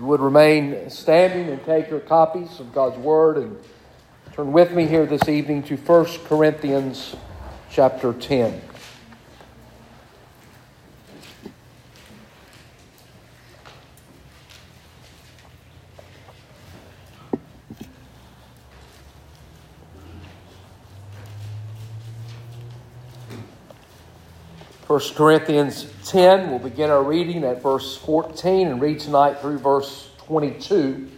you would remain standing and take your copies of God's Word and turn with me here this evening to 1 Corinthians chapter 10. First Corinthians 10, we'll begin our reading at verse 14 and read tonight through verse 22.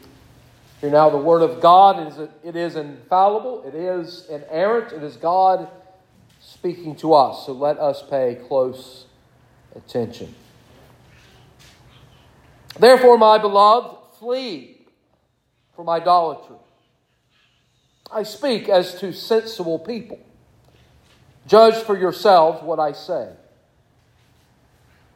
Hear now the Word of God. It is, it is infallible, it is inerrant, it is God speaking to us. So let us pay close attention. Therefore, my beloved, flee from idolatry. I speak as to sensible people. Judge for yourselves what I say.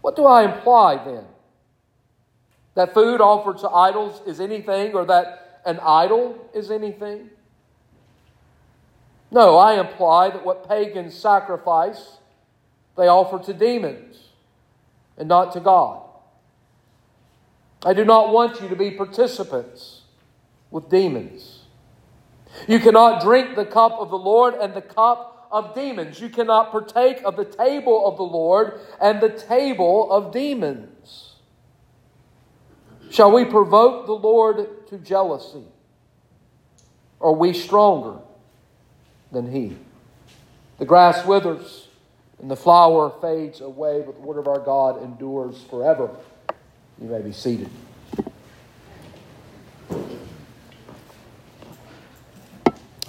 What do I imply then? That food offered to idols is anything, or that an idol is anything? No, I imply that what pagans sacrifice, they offer to demons and not to God. I do not want you to be participants with demons. You cannot drink the cup of the Lord and the cup of demons. You cannot partake of the table of the Lord and the table of demons. Shall we provoke the Lord to jealousy? Are we stronger than He? The grass withers and the flower fades away, but the word of our God endures forever. You may be seated.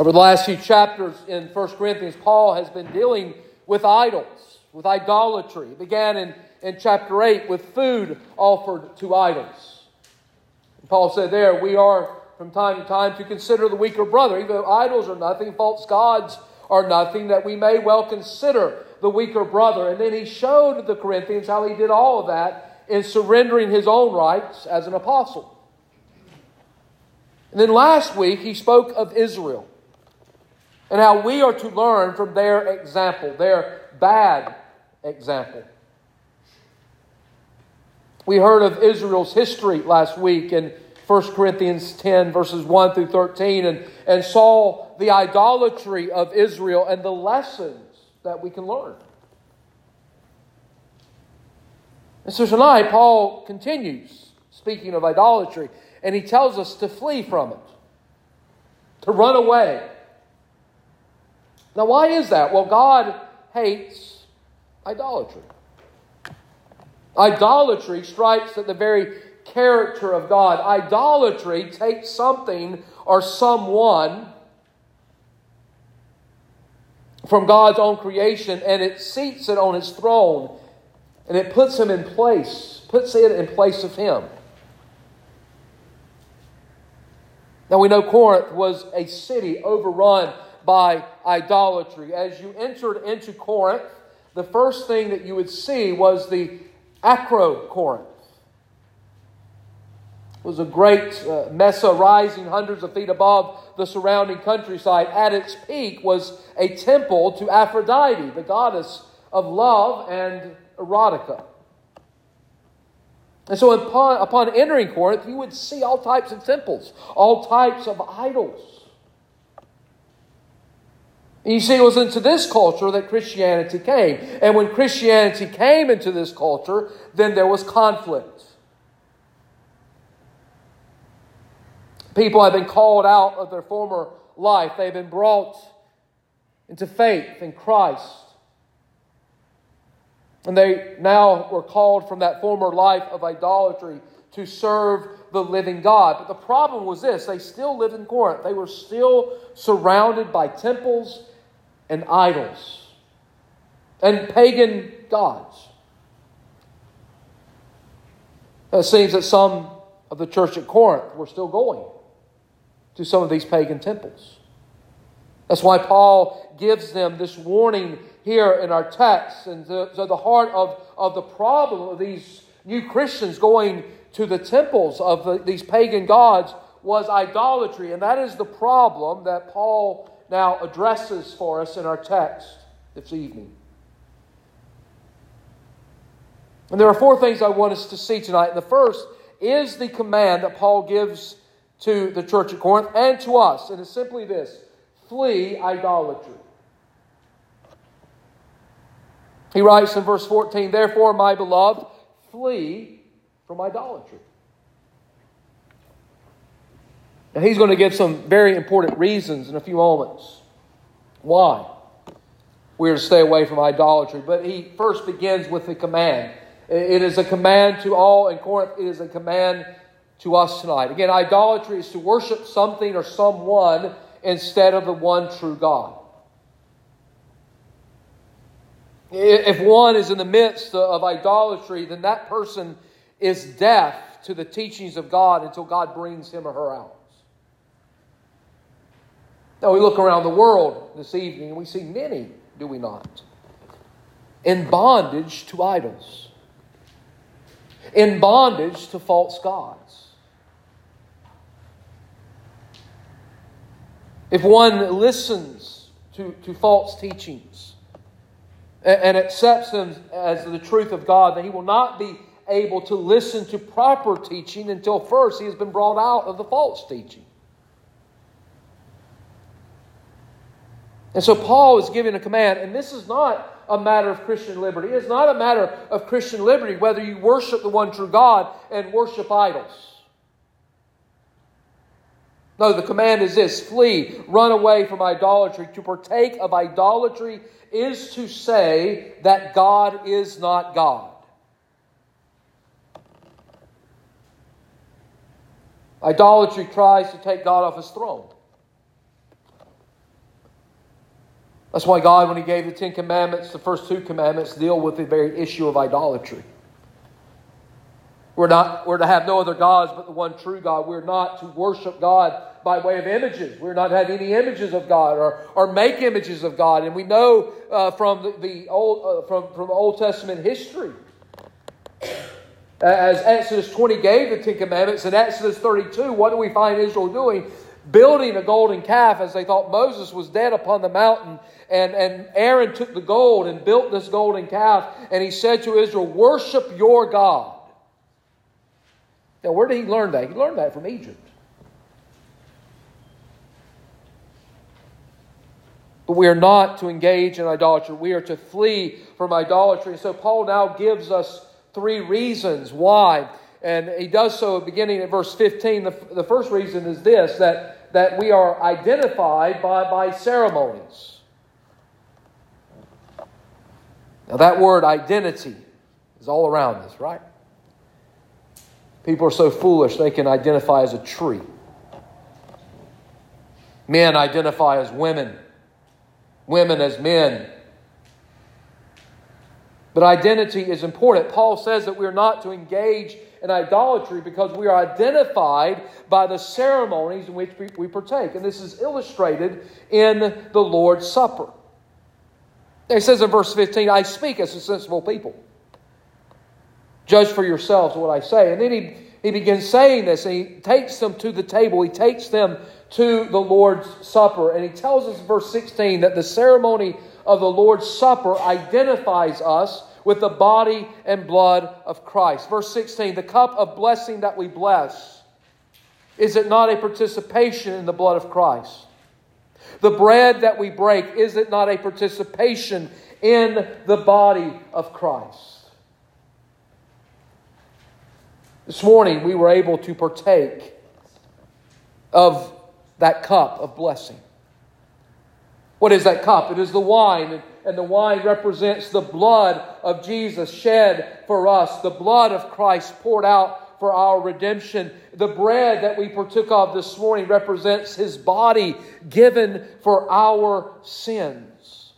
Over the last few chapters in 1 Corinthians, Paul has been dealing with idols, with idolatry. It began in, in chapter 8 with food offered to idols. And Paul said there, we are from time to time to consider the weaker brother. Even though idols are nothing, false gods are nothing, that we may well consider the weaker brother. And then he showed the Corinthians how he did all of that in surrendering his own rights as an apostle. And then last week he spoke of Israel and how we are to learn from their example, their bad example. We heard of Israel's history last week in 1 Corinthians 10, verses 1 through 13, and, and saw the idolatry of Israel and the lessons that we can learn. And so tonight, Paul continues speaking of idolatry, and he tells us to flee from it, to run away now, why is that? Well, God hates idolatry. Idolatry strikes at the very character of God. Idolatry takes something or someone from God's own creation and it seats it on his throne and it puts him in place, puts it in place of him. Now we know Corinth was a city overrun by idolatry. As you entered into Corinth, the first thing that you would see was the Acrocorinth. It was a great uh, mesa rising hundreds of feet above the surrounding countryside. At its peak was a temple to Aphrodite, the goddess of love and erotica. And so, upon, upon entering Corinth, you would see all types of temples, all types of idols. You see, it was into this culture that Christianity came. And when Christianity came into this culture, then there was conflict. People have been called out of their former life, they've been brought into faith in Christ. And they now were called from that former life of idolatry to serve the living God. But the problem was this they still lived in Corinth. They were still surrounded by temples and idols and pagan gods. It seems that some of the church at Corinth were still going to some of these pagan temples. That's why Paul gives them this warning here in our text. And so, the heart of, of the problem of these new Christians going to the temples of the, these pagan gods was idolatry. And that is the problem that Paul now addresses for us in our text this evening. And there are four things I want us to see tonight. And the first is the command that Paul gives to the church at Corinth and to us. And it's simply this flee idolatry. He writes in verse 14, Therefore, my beloved, flee from idolatry. And he's going to give some very important reasons in a few moments why we're to stay away from idolatry. But he first begins with the command. It is a command to all in Corinth, it is a command to us tonight. Again, idolatry is to worship something or someone instead of the one true God. If one is in the midst of idolatry, then that person is deaf to the teachings of God until God brings him or her out. Now, we look around the world this evening and we see many, do we not, in bondage to idols in bondage to false gods. If one listens to, to false teachings and, and accepts them as the truth of God, then he will not be able to listen to proper teaching until first he has been brought out of the false teaching. And so Paul is giving a command, and this is not a matter of Christian liberty. It is not a matter of Christian liberty whether you worship the one true God and worship idols. No, the command is this flee, run away from idolatry. To partake of idolatry is to say that God is not God. Idolatry tries to take God off his throne. That's why God, when He gave the Ten Commandments, the first two commandments deal with the very issue of idolatry. We're, not, we're to have no other gods but the one true God. We're not to worship God by way of images. We're not to have any images of God or, or make images of God. And we know uh, from the, the old, uh, from, from Old Testament history, as Exodus 20 gave the Ten Commandments, in Exodus 32, what do we find Israel doing? building a golden calf as they thought Moses was dead upon the mountain. And, and Aaron took the gold and built this golden calf, and he said to Israel, Worship your God. Now, where did he learn that? He learned that from Egypt. But we are not to engage in idolatry. We are to flee from idolatry. So, Paul now gives us three reasons why and he does so beginning at verse 15. The, the first reason is this that, that we are identified by, by ceremonies. Now, that word identity is all around us, right? People are so foolish they can identify as a tree. Men identify as women, women as men. But identity is important. Paul says that we're not to engage in idolatry because we are identified by the ceremonies in which we, we partake. And this is illustrated in the Lord's Supper. It says in verse 15, I speak as a sensible people. Judge for yourselves what I say. And then he, he begins saying this, and he takes them to the table. He takes them to the Lord's Supper. And he tells us in verse 16 that the ceremony of the Lord's Supper identifies us with the body and blood of Christ. Verse 16 the cup of blessing that we bless, is it not a participation in the blood of Christ? The bread that we break, is it not a participation in the body of Christ? This morning we were able to partake of that cup of blessing. What is that cup? It is the wine and the wine represents the blood of Jesus shed for us, the blood of Christ poured out for our redemption. The bread that we partook of this morning represents his body given for our sins.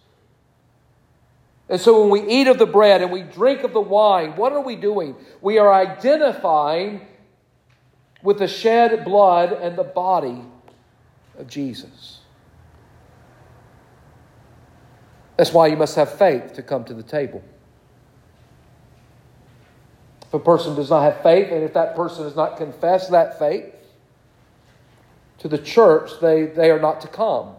And so when we eat of the bread and we drink of the wine, what are we doing? We are identifying with the shed blood and the body of Jesus. That's why you must have faith to come to the table. If a person does not have faith, and if that person does not confess that faith to the church, they, they are not to come.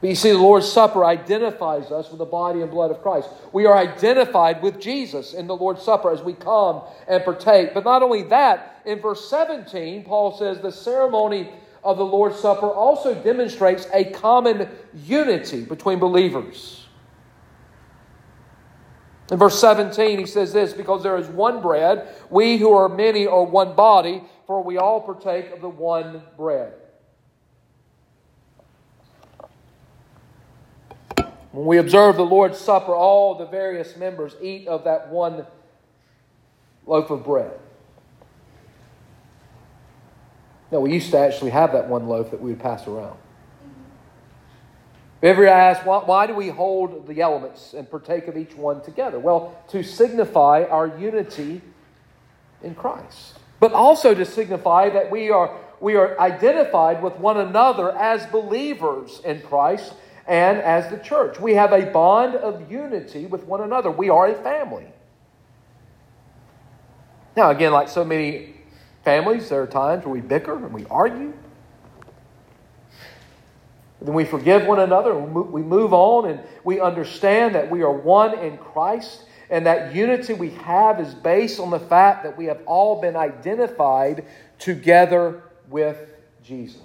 But you see, the Lord's Supper identifies us with the body and blood of Christ. We are identified with Jesus in the Lord's Supper as we come and partake. But not only that, in verse 17, Paul says the ceremony of the Lord's Supper also demonstrates a common unity between believers. In verse 17, he says this because there is one bread, we who are many are one body, for we all partake of the one bread. When we observe the Lord's Supper, all the various members eat of that one loaf of bread. Now, we used to actually have that one loaf that we would pass around. Ever ask, why, why do we hold the elements and partake of each one together? Well, to signify our unity in Christ, but also to signify that we are, we are identified with one another as believers in Christ and as the church. We have a bond of unity with one another. We are a family. Now, again, like so many families, there are times where we bicker and we argue. Then we forgive one another we move on and we understand that we are one in Christ and that unity we have is based on the fact that we have all been identified together with Jesus.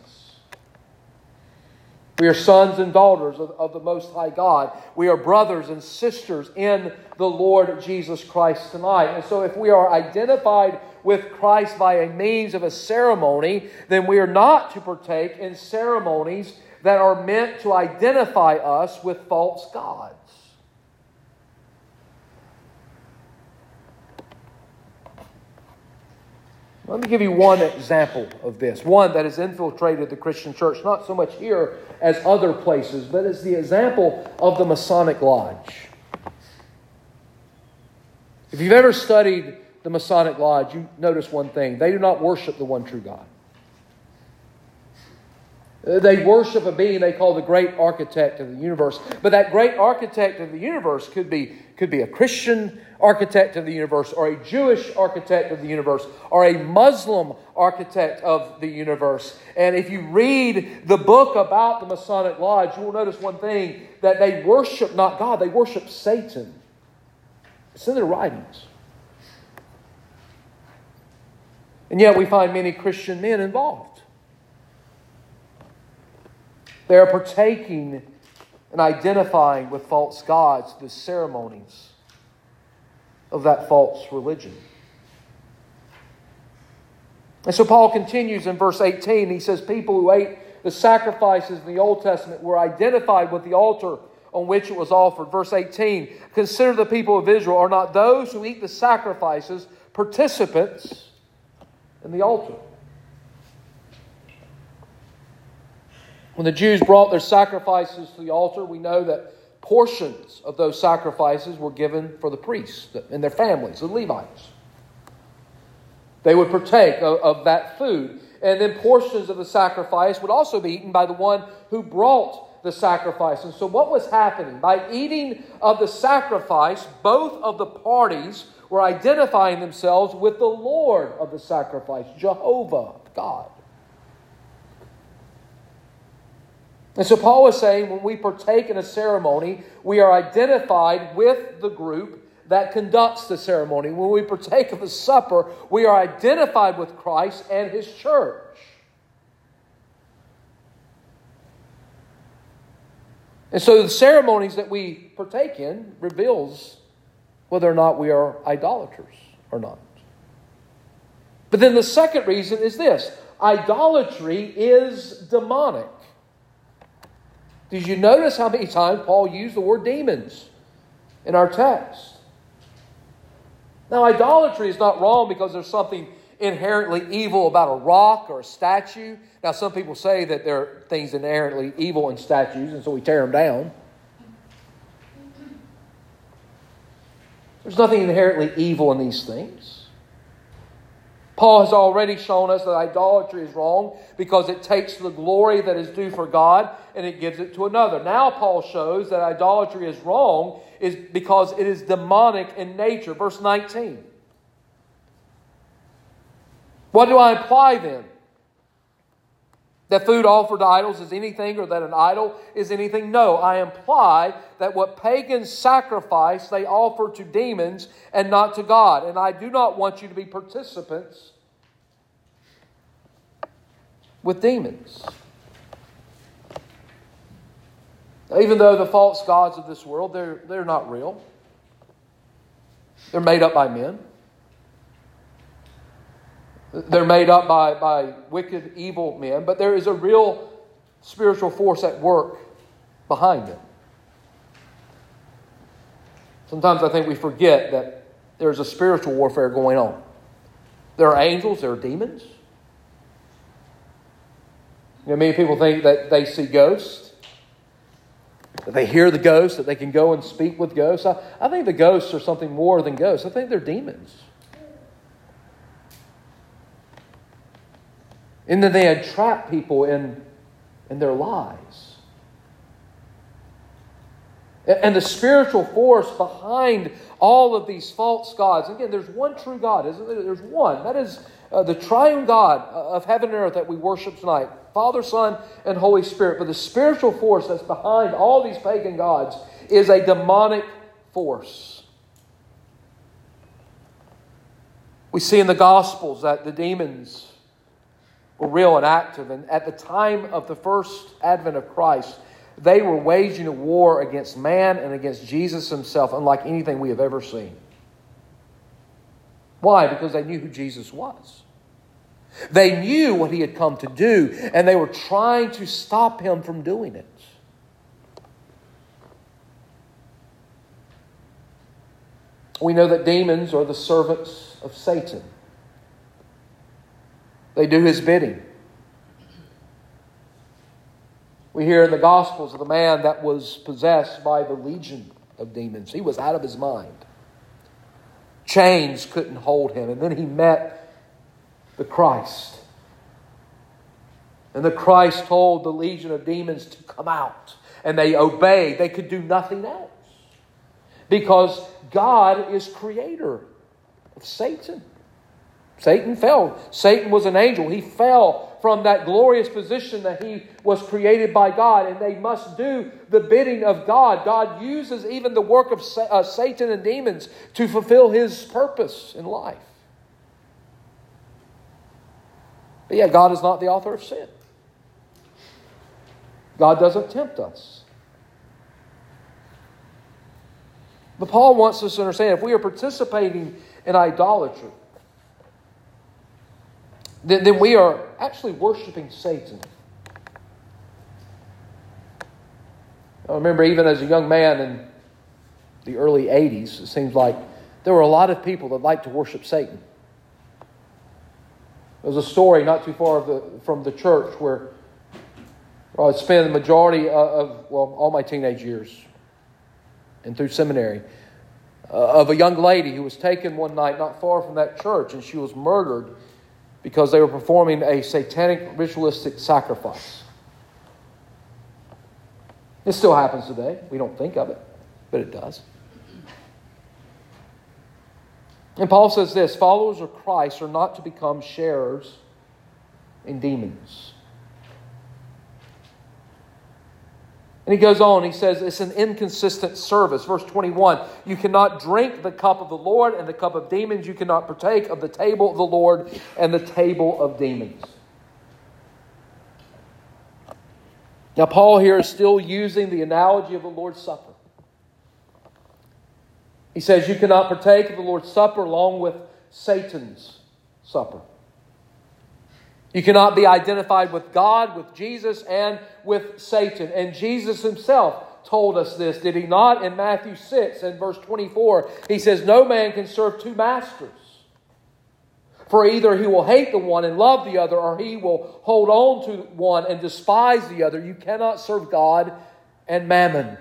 We are sons and daughters of, of, the Most High God. We are brothers and sisters in the Lord Jesus Christ tonight. And so, if we are identified with Christ by a means of a ceremony, then we are not to partake in ceremonies that are meant to identify us with false gods. Let me give you one example of this, one that has infiltrated the Christian church, not so much here as other places, but it's the example of the Masonic Lodge. If you've ever studied the Masonic Lodge, you notice one thing they do not worship the one true God. Uh, they worship a being they call the great architect of the universe. But that great architect of the universe could be, could be a Christian architect of the universe, or a Jewish architect of the universe, or a Muslim architect of the universe. And if you read the book about the Masonic Lodge, you will notice one thing that they worship not God, they worship Satan. It's in their writings. And yet we find many Christian men involved. They are partaking and identifying with false gods, the ceremonies of that false religion. And so Paul continues in verse 18. He says, People who ate the sacrifices in the Old Testament were identified with the altar on which it was offered. Verse 18 Consider the people of Israel are not those who eat the sacrifices participants in the altar. When the Jews brought their sacrifices to the altar, we know that portions of those sacrifices were given for the priests and their families, the Levites. They would partake of, of that food. And then portions of the sacrifice would also be eaten by the one who brought the sacrifice. And so, what was happening? By eating of the sacrifice, both of the parties were identifying themselves with the Lord of the sacrifice, Jehovah, God. And so Paul is saying when we partake in a ceremony, we are identified with the group that conducts the ceremony. When we partake of the supper, we are identified with Christ and his church. And so the ceremonies that we partake in reveals whether or not we are idolaters or not. But then the second reason is this idolatry is demonic. Did you notice how many times Paul used the word demons in our text? Now, idolatry is not wrong because there's something inherently evil about a rock or a statue. Now, some people say that there are things inherently evil in statues, and so we tear them down. There's nothing inherently evil in these things. Paul has already shown us that idolatry is wrong because it takes the glory that is due for God and it gives it to another. Now, Paul shows that idolatry is wrong is because it is demonic in nature. Verse 19. What do I imply then? That food offered to idols is anything or that an idol is anything? No, I imply that what pagans sacrifice they offer to demons and not to God. And I do not want you to be participants with demons. Even though the false gods of this world, they're, they're not real. They're made up by men. They're made up by, by wicked, evil men, but there is a real spiritual force at work behind them. Sometimes I think we forget that there's a spiritual warfare going on. There are angels, there are demons. You know, many people think that they see ghosts, that they hear the ghosts, that they can go and speak with ghosts. I, I think the ghosts are something more than ghosts. I think they're demons. And then they had trapped people in, in their lies. And the spiritual force behind all of these false gods, again, there's one true God, isn't there? There's one. That is uh, the triune God of heaven and earth that we worship tonight Father, Son, and Holy Spirit. But the spiritual force that's behind all these pagan gods is a demonic force. We see in the Gospels that the demons were real and active. And at the time of the first advent of Christ, they were waging a war against man and against Jesus himself, unlike anything we have ever seen. Why? Because they knew who Jesus was. They knew what he had come to do, and they were trying to stop him from doing it. We know that demons are the servants of Satan. They do his bidding. We hear in the Gospels of the man that was possessed by the legion of demons. He was out of his mind. Chains couldn't hold him. And then he met the Christ. And the Christ told the legion of demons to come out. And they obeyed. They could do nothing else. Because God is creator of Satan. Satan fell. Satan was an angel. He fell from that glorious position that he was created by God, and they must do the bidding of God. God uses even the work of uh, Satan and demons to fulfill his purpose in life. But yeah, God is not the author of sin. God doesn't tempt us. But Paul wants us to understand if we are participating in idolatry, then, we are actually worshiping Satan. I remember even as a young man in the early 80s, it seems like there were a lot of people that liked to worship Satan. There was a story not too far the, from the church where I spent the majority of, well, all my teenage years and through seminary, uh, of a young lady who was taken one night not far from that church and she was murdered because they were performing a satanic ritualistic sacrifice. It still happens today. We don't think of it, but it does. And Paul says this followers of Christ are not to become sharers in demons. And he goes on, he says it's an inconsistent service. Verse 21 You cannot drink the cup of the Lord and the cup of demons. You cannot partake of the table of the Lord and the table of demons. Now, Paul here is still using the analogy of the Lord's Supper. He says you cannot partake of the Lord's Supper along with Satan's supper. You cannot be identified with God, with Jesus, and with Satan. And Jesus himself told us this, did he not? In Matthew 6 and verse 24, he says, No man can serve two masters. For either he will hate the one and love the other, or he will hold on to one and despise the other. You cannot serve God and mammon.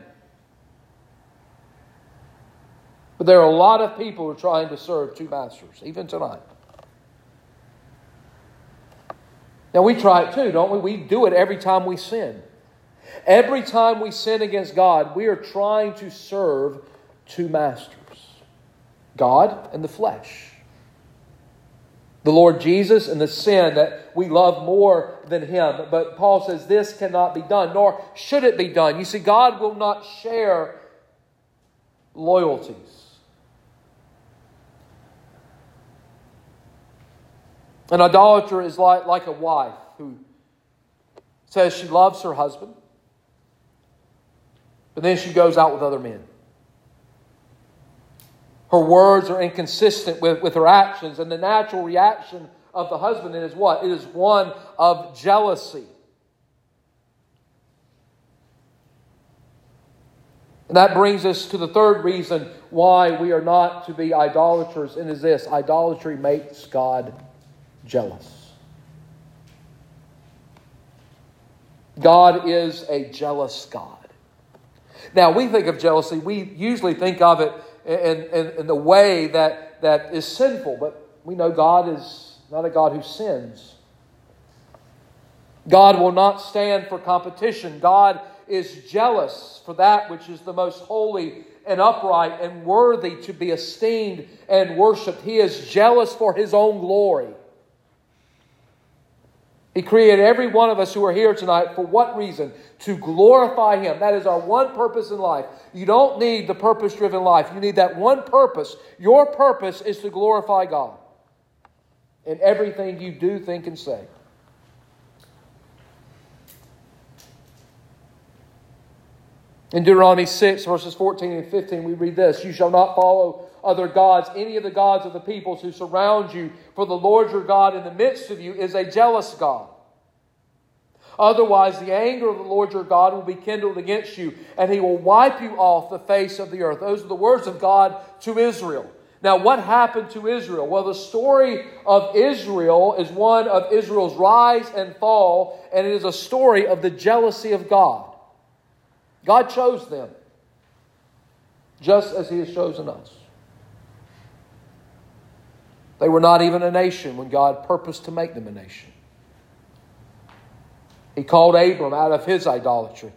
But there are a lot of people who are trying to serve two masters, even tonight. Now, we try it too, don't we? We do it every time we sin. Every time we sin against God, we are trying to serve two masters God and the flesh. The Lord Jesus and the sin that we love more than Him. But Paul says this cannot be done, nor should it be done. You see, God will not share loyalties. An idolater is like, like a wife who says she loves her husband, but then she goes out with other men. Her words are inconsistent with, with her actions, and the natural reaction of the husband is what? It is one of jealousy. And that brings us to the third reason why we are not to be idolaters, and is this idolatry makes God jealous. God is a jealous God. Now, we think of jealousy, we usually think of it in, in, in the way that, that is sinful, but we know God is not a God who sins. God will not stand for competition. God is jealous for that which is the most holy and upright and worthy to be esteemed and worshiped. He is jealous for His own glory. He created every one of us who are here tonight for what reason? To glorify Him. That is our one purpose in life. You don't need the purpose driven life. You need that one purpose. Your purpose is to glorify God in everything you do, think, and say. In Deuteronomy 6, verses 14 and 15, we read this You shall not follow other gods, any of the gods of the peoples who surround you, for the Lord your God in the midst of you is a jealous God. Otherwise, the anger of the Lord your God will be kindled against you, and he will wipe you off the face of the earth. Those are the words of God to Israel. Now, what happened to Israel? Well, the story of Israel is one of Israel's rise and fall, and it is a story of the jealousy of God. God chose them, just as He has chosen us. They were not even a nation when God purposed to make them a nation. He called Abram out of his idolatry.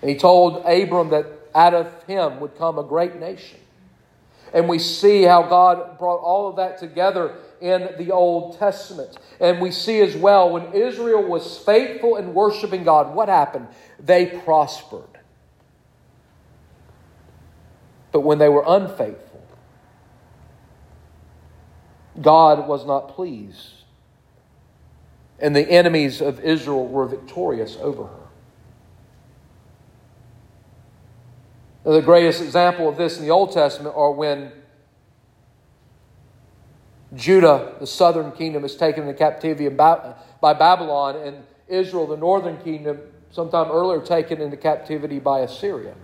And he told Abram that out of him would come a great nation. And we see how God brought all of that together in the Old Testament. And we see as well when Israel was faithful in worshiping God, what happened? They prospered. But when they were unfaithful, God was not pleased. And the enemies of Israel were victorious over her. The greatest example of this in the Old Testament are when Judah, the southern kingdom, is taken into captivity by Babylon, and Israel, the northern kingdom, sometime earlier taken into captivity by Assyria.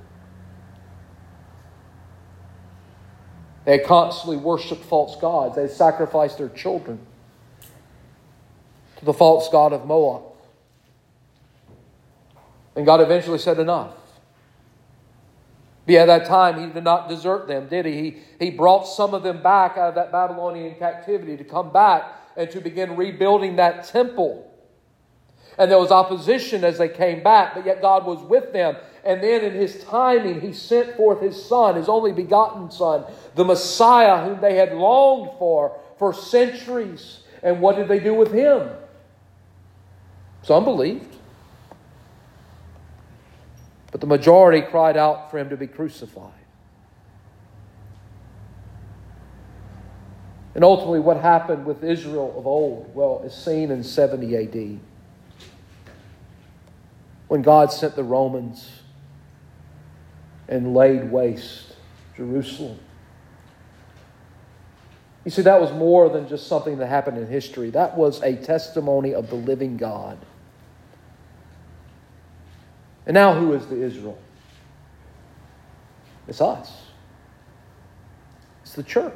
They constantly worshiped false gods. They sacrificed their children to the false god of Moab. And God eventually said, Enough. But at that time, He did not desert them, did He? he? He brought some of them back out of that Babylonian captivity to come back and to begin rebuilding that temple. And there was opposition as they came back, but yet God was with them. And then in His timing, He sent forth His Son, His only begotten Son, the Messiah whom they had longed for for centuries. And what did they do with Him? Some believed. But the majority cried out for Him to be crucified. And ultimately, what happened with Israel of old? Well, is seen in 70 AD when God sent the Romans and laid waste Jerusalem. You see, that was more than just something that happened in history. That was a testimony of the living God. And now, who is the Israel? It's us, it's the church.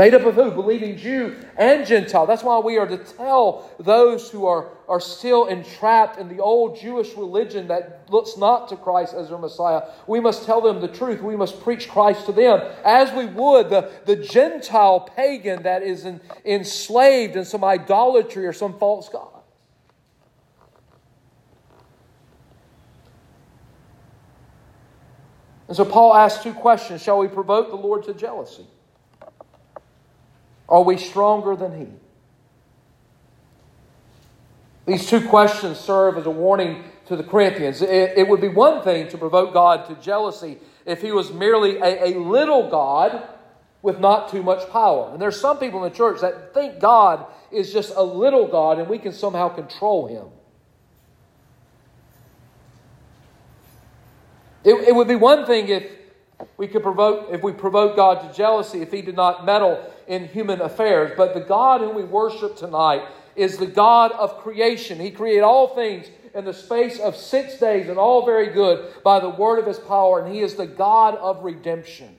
Made up of who? Believing Jew and Gentile. That's why we are to tell those who are, are still entrapped in the old Jewish religion that looks not to Christ as their Messiah. We must tell them the truth. We must preach Christ to them as we would the, the Gentile pagan that is in, enslaved in some idolatry or some false God. And so Paul asks two questions Shall we provoke the Lord to jealousy? Are we stronger than He? These two questions serve as a warning to the Corinthians. It, it would be one thing to provoke God to jealousy if He was merely a, a little God with not too much power. And there's some people in the church that think God is just a little God and we can somehow control Him. It, it would be one thing if we could provoke, if we provoke God to jealousy, if He did not meddle in human affairs. But the God whom we worship tonight is the God of creation. He created all things in the space of six days, and all very good by the word of His power, and He is the God of redemption.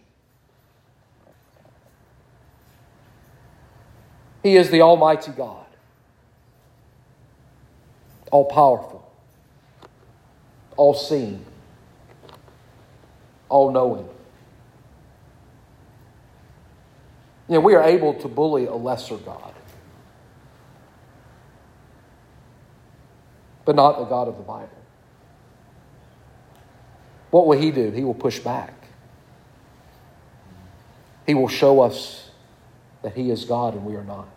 He is the Almighty God, all powerful, all seeing, all knowing. You know, we are able to bully a lesser God, but not the God of the Bible. What will He do? He will push back. He will show us that He is God and we are not.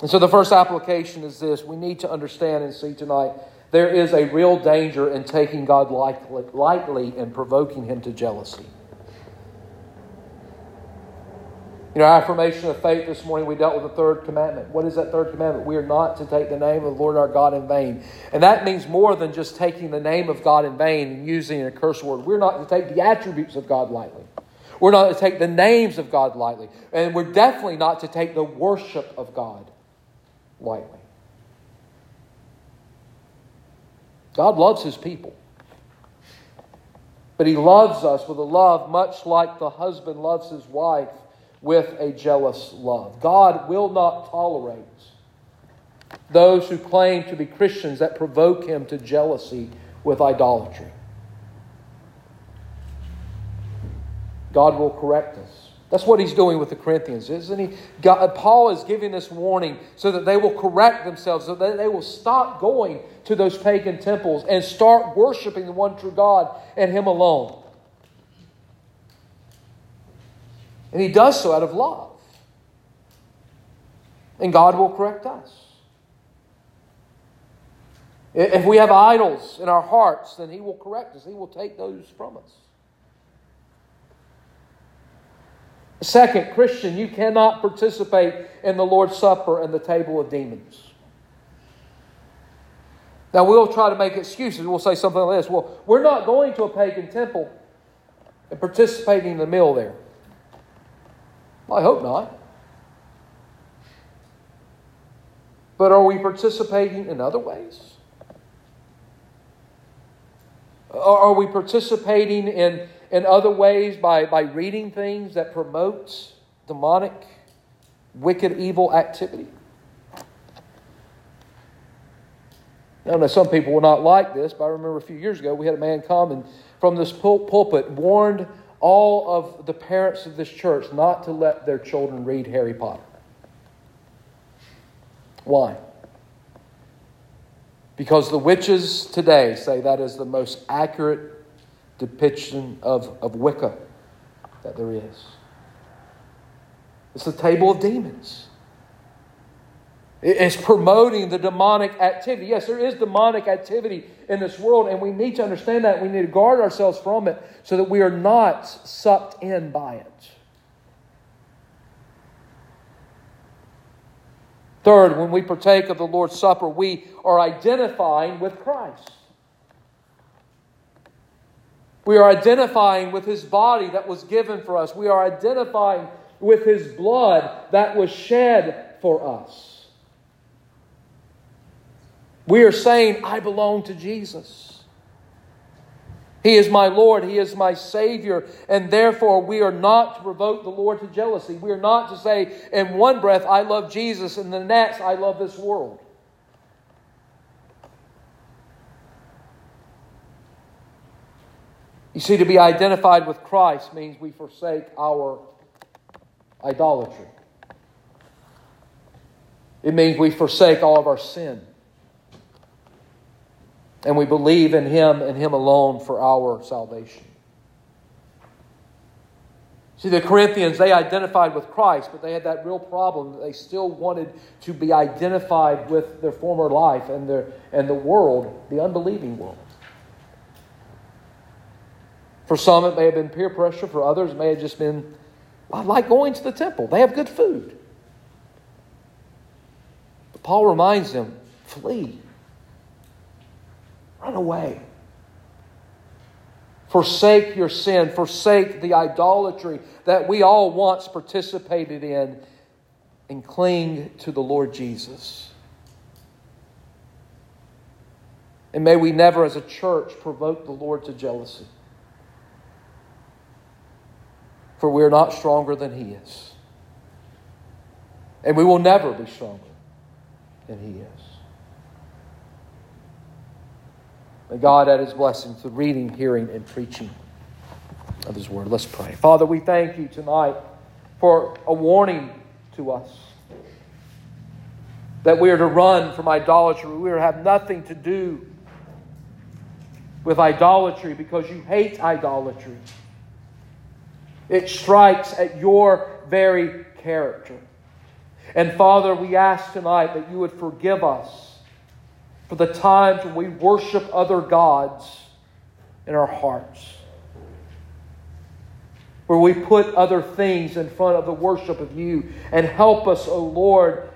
And so the first application is this we need to understand and see tonight there is a real danger in taking God lightly and provoking Him to jealousy. You know, affirmation of faith this morning, we dealt with the third commandment. What is that third commandment? We are not to take the name of the Lord our God in vain. And that means more than just taking the name of God in vain and using a curse word. We're not to take the attributes of God lightly. We're not to take the names of God lightly. And we're definitely not to take the worship of God lightly. God loves his people. But he loves us with a love much like the husband loves his wife with a jealous love. God will not tolerate those who claim to be Christians that provoke him to jealousy with idolatry. God will correct us. That's what he's doing with the Corinthians, isn't he? God, Paul is giving this warning so that they will correct themselves, so that they will stop going to those pagan temples and start worshiping the one true God and him alone. And he does so out of love. And God will correct us. If we have idols in our hearts, then he will correct us. He will take those from us. Second, Christian, you cannot participate in the Lord's Supper and the table of demons. Now, we'll try to make excuses. We'll say something like this Well, we're not going to a pagan temple and participating in the meal there. I hope not. But are we participating in other ways? Are we participating in, in other ways by, by reading things that promote demonic, wicked, evil activity? I know some people will not like this, but I remember a few years ago we had a man come and from this pulpit warned all of the parents of this church not to let their children read Harry Potter. Why? Because the witches today say that is the most accurate depiction of, of Wicca that there is. It's the table of demons. It's promoting the demonic activity. Yes, there is demonic activity in this world, and we need to understand that. We need to guard ourselves from it so that we are not sucked in by it. Third, when we partake of the Lord's Supper, we are identifying with Christ. We are identifying with his body that was given for us. We are identifying with his blood that was shed for us. We are saying, I belong to Jesus. He is my Lord. He is my Savior. And therefore, we are not to provoke the Lord to jealousy. We are not to say in one breath, I love Jesus, and the next, I love this world. You see, to be identified with Christ means we forsake our idolatry. It means we forsake all of our sin and we believe in Him and Him alone for our salvation. See, the Corinthians, they identified with Christ, but they had that real problem that they still wanted to be identified with their former life and, their, and the world, the unbelieving world. For some, it may have been peer pressure. For others, it may have just been, I like going to the temple. They have good food. But Paul reminds them flee Run away. Forsake your sin. Forsake the idolatry that we all once participated in and cling to the Lord Jesus. And may we never, as a church, provoke the Lord to jealousy. For we are not stronger than He is. And we will never be stronger than He is. May God add his blessing to reading, hearing, and preaching of his word. Let's pray. Father, we thank you tonight for a warning to us that we are to run from idolatry. We are to have nothing to do with idolatry because you hate idolatry. It strikes at your very character. And Father, we ask tonight that you would forgive us for the times when we worship other gods in our hearts, where we put other things in front of the worship of you. And help us, O oh Lord,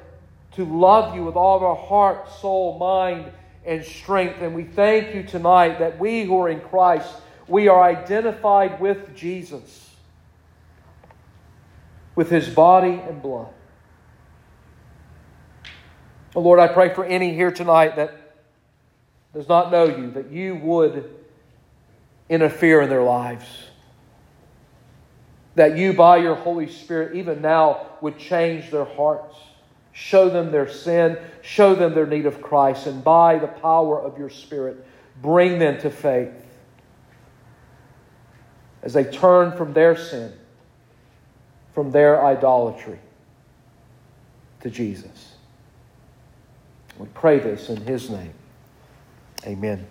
to love you with all of our heart, soul, mind, and strength. And we thank you tonight that we who are in Christ, we are identified with Jesus, with his body and blood. Oh Lord, I pray for any here tonight that does not know you, that you would interfere in their lives. That you, by your Holy Spirit, even now, would change their hearts, show them their sin, show them their need of Christ, and by the power of your Spirit, bring them to faith as they turn from their sin, from their idolatry to Jesus. We pray this in His name. Amen.